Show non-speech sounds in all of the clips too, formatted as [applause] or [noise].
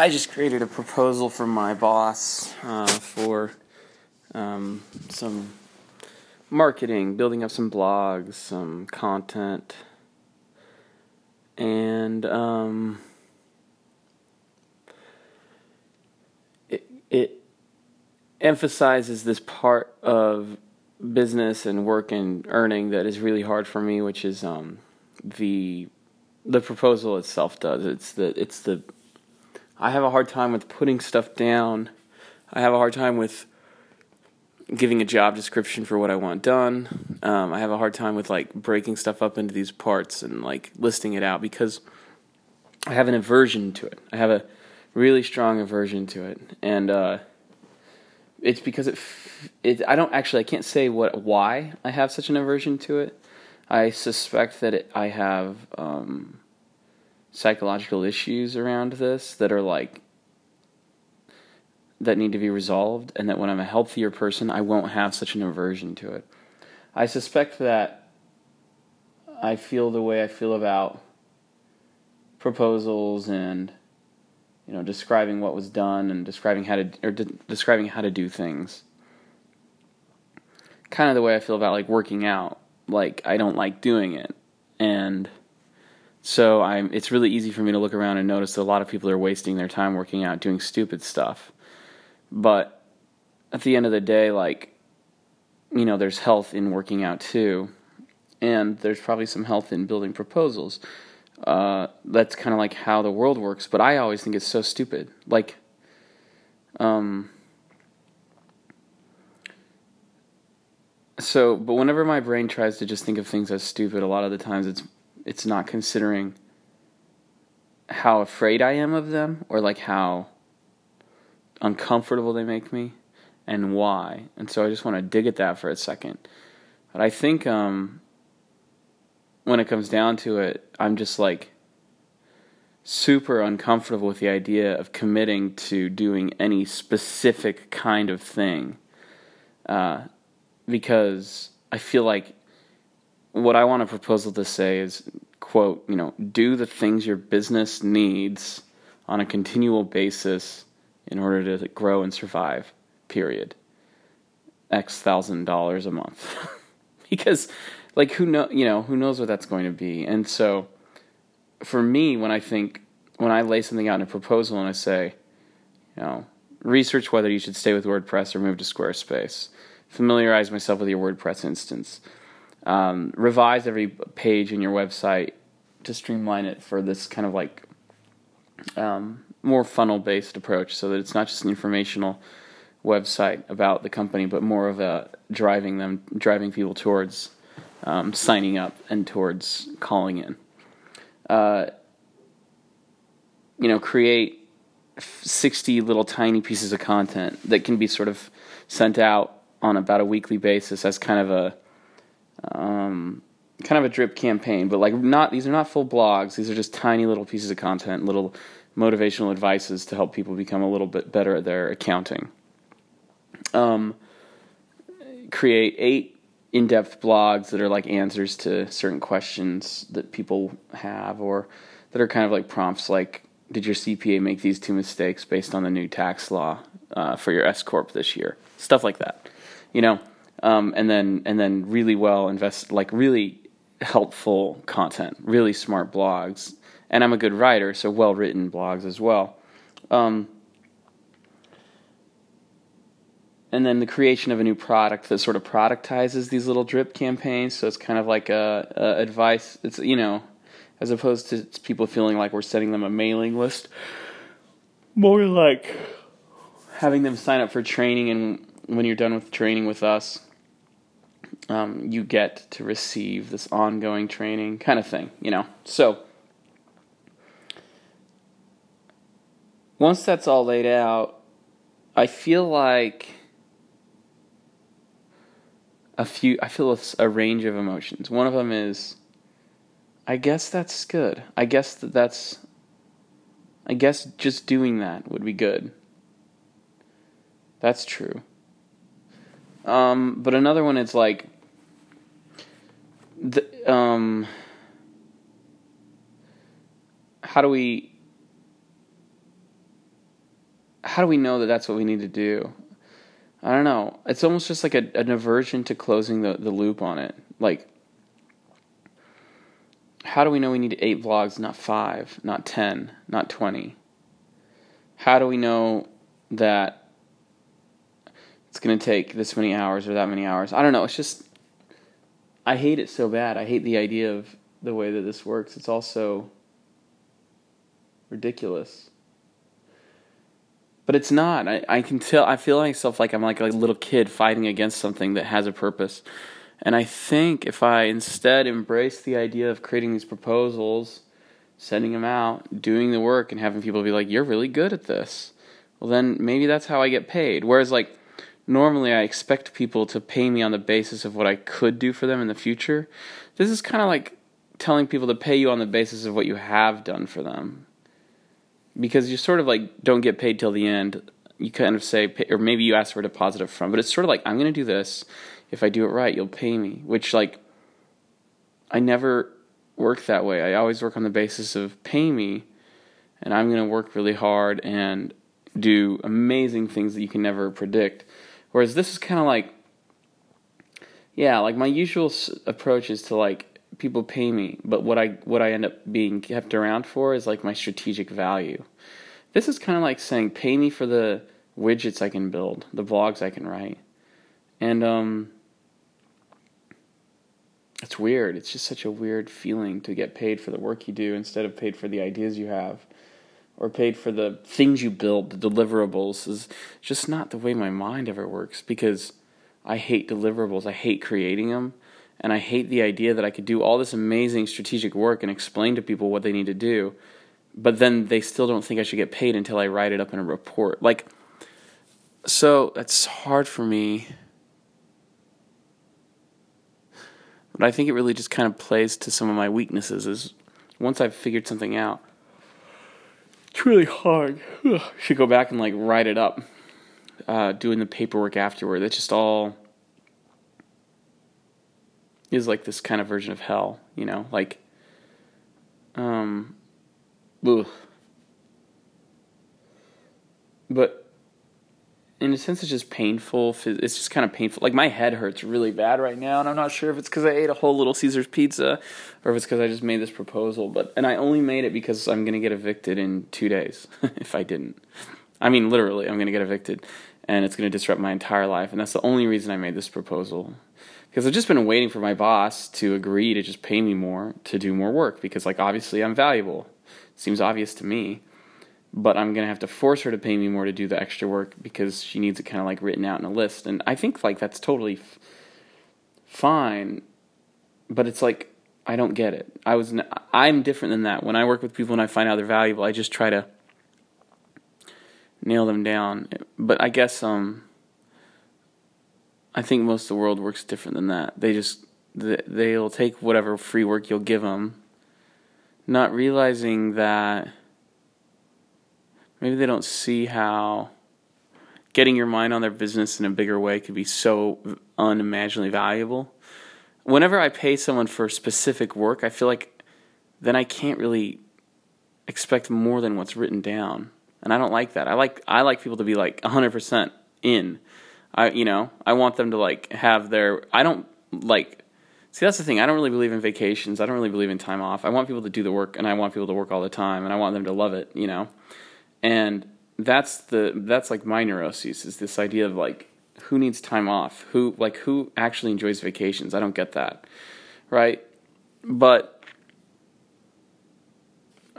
I just created a proposal for my boss uh, for um, some marketing, building up some blogs, some content, and um, it, it emphasizes this part of business and work and earning that is really hard for me, which is um, the the proposal itself does. It's the it's the I have a hard time with putting stuff down. I have a hard time with giving a job description for what I want done. Um, I have a hard time with like breaking stuff up into these parts and like listing it out because I have an aversion to it. I have a really strong aversion to it, and uh, it's because it, it. I don't actually. I can't say what why I have such an aversion to it. I suspect that it, I have um, psychological issues around this that are like that need to be resolved, and that when I'm a healthier person, I won't have such an aversion to it. I suspect that I feel the way I feel about proposals and you know describing what was done and describing how to or de- describing how to do things. Kind of the way I feel about like working out like I don't like doing it, and so I'm. It's really easy for me to look around and notice that a lot of people are wasting their time working out, doing stupid stuff. But at the end of the day, like you know, there's health in working out too, and there's probably some health in building proposals. Uh, that's kind of like how the world works. But I always think it's so stupid. Like, um, so but whenever my brain tries to just think of things as stupid a lot of the times it's it's not considering how afraid I am of them or like how uncomfortable they make me and why. And so I just want to dig at that for a second. But I think um, when it comes down to it, I'm just like super uncomfortable with the idea of committing to doing any specific kind of thing. Uh, because I feel like what I want a proposal to say is quote, you know, do the things your business needs on a continual basis in order to grow and survive. Period. X thousand dollars a month. [laughs] because like who know you know, who knows what that's going to be. And so for me when I think when I lay something out in a proposal and I say, you know, research whether you should stay with WordPress or move to Squarespace familiarize myself with your WordPress instance. Um, revise every page in your website to streamline it for this kind of like um, more funnel based approach so that it's not just an informational website about the company, but more of a driving them, driving people towards um, signing up and towards calling in. Uh, you know, create 60 little tiny pieces of content that can be sort of sent out on about a weekly basis as kind of a um, kind of a drip campaign, but like not these are not full blogs. These are just tiny little pieces of content, little motivational advices to help people become a little bit better at their accounting. Um, create eight in-depth blogs that are like answers to certain questions that people have, or that are kind of like prompts like, "Did your CPA make these two mistakes based on the new tax law uh, for your S corp this year?" Stuff like that you know, um, and then and then really well invest like really helpful content, really smart blogs, and I'm a good writer, so well written blogs as well. Um, and then the creation of a new product that sort of productizes these little drip campaigns. So it's kind of like a, a advice. It's you know, as opposed to people feeling like we're sending them a mailing list, more like having them sign up for training and when you're done with training with us, um, you get to receive this ongoing training kind of thing, you know. So once that's all laid out, I feel like a few. I feel a, range of emotions. One of them is, I guess that's good. I guess that that's. I guess just doing that would be good. That's true. Um, but another one, is like, the, um, how do we, how do we know that that's what we need to do? I don't know. It's almost just like a, an aversion to closing the, the loop on it. Like, how do we know we need eight blogs, not five, not 10, not 20? How do we know that it's going to take this many hours or that many hours? I don't know. It's just, I hate it so bad. I hate the idea of the way that this works. It's also ridiculous but it's not. I, I can tell. I feel myself like I'm like a little kid fighting against something that has a purpose. And I think if I instead embrace the idea of creating these proposals, sending them out, doing the work, and having people be like, "You're really good at this," well, then maybe that's how I get paid. Whereas, like, normally I expect people to pay me on the basis of what I could do for them in the future. This is kind of like telling people to pay you on the basis of what you have done for them because you sort of like don't get paid till the end. You kind of say, or maybe you ask for a deposit up front, but it's sort of like I'm going to do this. If I do it right, you'll pay me. Which like I never work that way. I always work on the basis of pay me, and I'm going to work really hard and do amazing things that you can never predict. Whereas this is kind of like, yeah, like my usual approach is to like people pay me, but what I what I end up being kept around for is like my strategic value. This is kind of like saying pay me for the widgets I can build, the blogs I can write. And um it's weird. It's just such a weird feeling to get paid for the work you do instead of paid for the ideas you have or paid for the things you build, the deliverables is just not the way my mind ever works because I hate deliverables. I hate creating them. And I hate the idea that I could do all this amazing strategic work and explain to people what they need to do, but then they still don't think I should get paid until I write it up in a report. Like, so that's hard for me. But I think it really just kind of plays to some of my weaknesses. Is once I've figured something out, it's really hard. should go back and like write it up, uh, doing the paperwork afterward. It's just all is like this kind of version of hell, you know, like um ugh. but in a sense it's just painful it's just kind of painful like my head hurts really bad right now and i'm not sure if it's because i ate a whole little caesar's pizza or if it's because i just made this proposal but and i only made it because i'm going to get evicted in two days [laughs] if i didn't i mean literally i'm going to get evicted and it's going to disrupt my entire life and that's the only reason i made this proposal because I've just been waiting for my boss to agree to just pay me more to do more work because like obviously I'm valuable. It seems obvious to me. But I'm to have to force her to pay me more to do the extra work because she needs it kind of like written out in a list and I think like that's totally f- fine. But it's like I don't get it. I was n- I'm different than that. When I work with people and I find out they're valuable, I just try to nail them down. But I guess um I think most of the world works different than that. They just they'll take whatever free work you'll give them, not realizing that maybe they don't see how getting your mind on their business in a bigger way could be so unimaginably valuable. Whenever I pay someone for specific work, I feel like then I can't really expect more than what's written down. And I don't like that. I like I like people to be like 100% in I you know I want them to like have their I don't like see that's the thing I don't really believe in vacations I don't really believe in time off I want people to do the work and I want people to work all the time and I want them to love it you know and that's the that's like my neuroses is this idea of like who needs time off who like who actually enjoys vacations I don't get that right but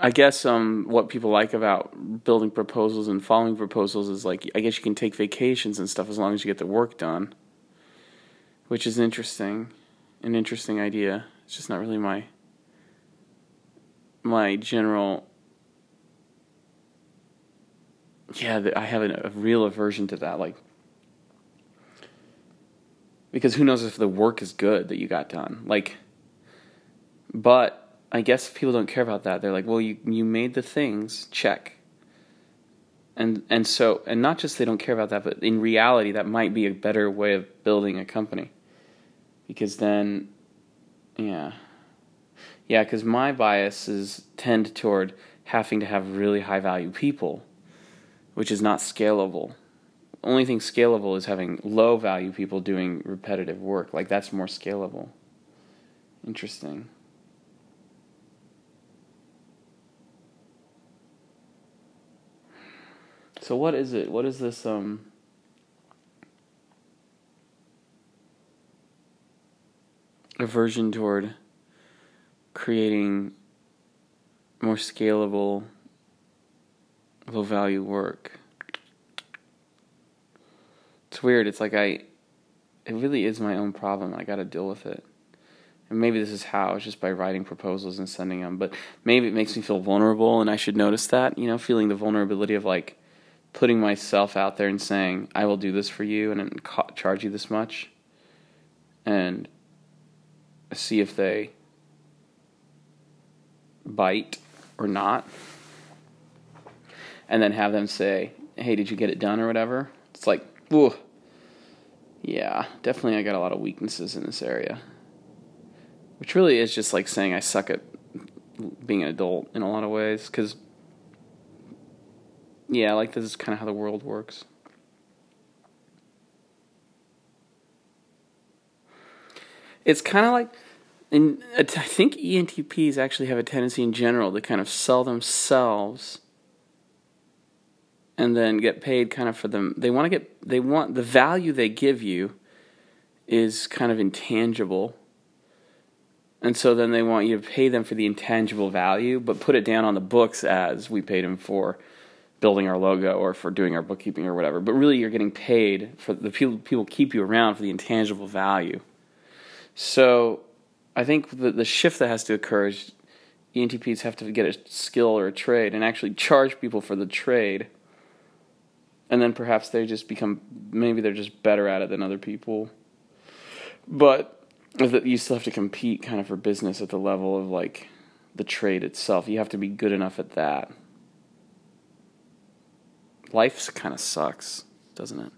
I guess um, what people like about building proposals and following proposals is like I guess you can take vacations and stuff as long as you get the work done, which is interesting, an interesting idea. It's just not really my my general. Yeah, I have a, real aversion to that, like because who knows if the work is good that you got done, like, but I guess people don't care about that. They're like, well, you you made the things, check. And and so and not just they don't care about that, but in reality, that might be a better way of building a company, because then, yeah, yeah, because my biases tend toward having to have really high value people, which is not scalable. Only thing scalable is having low value people doing repetitive work. Like that's more scalable. Interesting. So what is it? What is this um aversion toward creating more scalable low value work? It's weird. It's like I it really is my own problem. I got to deal with it. And maybe this is how, it's just by writing proposals and sending them. But maybe it makes me feel vulnerable, and I should notice that, you know, feeling the vulnerability of like, putting myself out there and saying, I will do this for you and charge you this much, and see if they bite or not. And then have them say, Hey, did you get it done or whatever? It's like, whoa. Yeah, definitely I got a lot of weaknesses in this area. Which really is just like saying I suck at being an adult in a lot of ways. Because yeah, like this is kind of how the world works. It's kind of like, and I think ENTPs actually have a tendency in general to kind of sell themselves and then get paid kind of for them. They want to get, they want the value they give you is kind of intangible. And so then they want you to pay them for the intangible value, but put it down on the books as we paid them for building our logo or for doing our bookkeeping or whatever. But really, you're getting paid for the people people keep you around for the intangible value. So, I think the the shift that has to occur is ENTPs have to get a skill or a trade and actually charge people for the trade. And then perhaps they just become maybe they're just better at it than other people. But you still have to compete kind of for business at the level of like the trade itself. You have to be good enough at that life kind of sucks, doesn't it?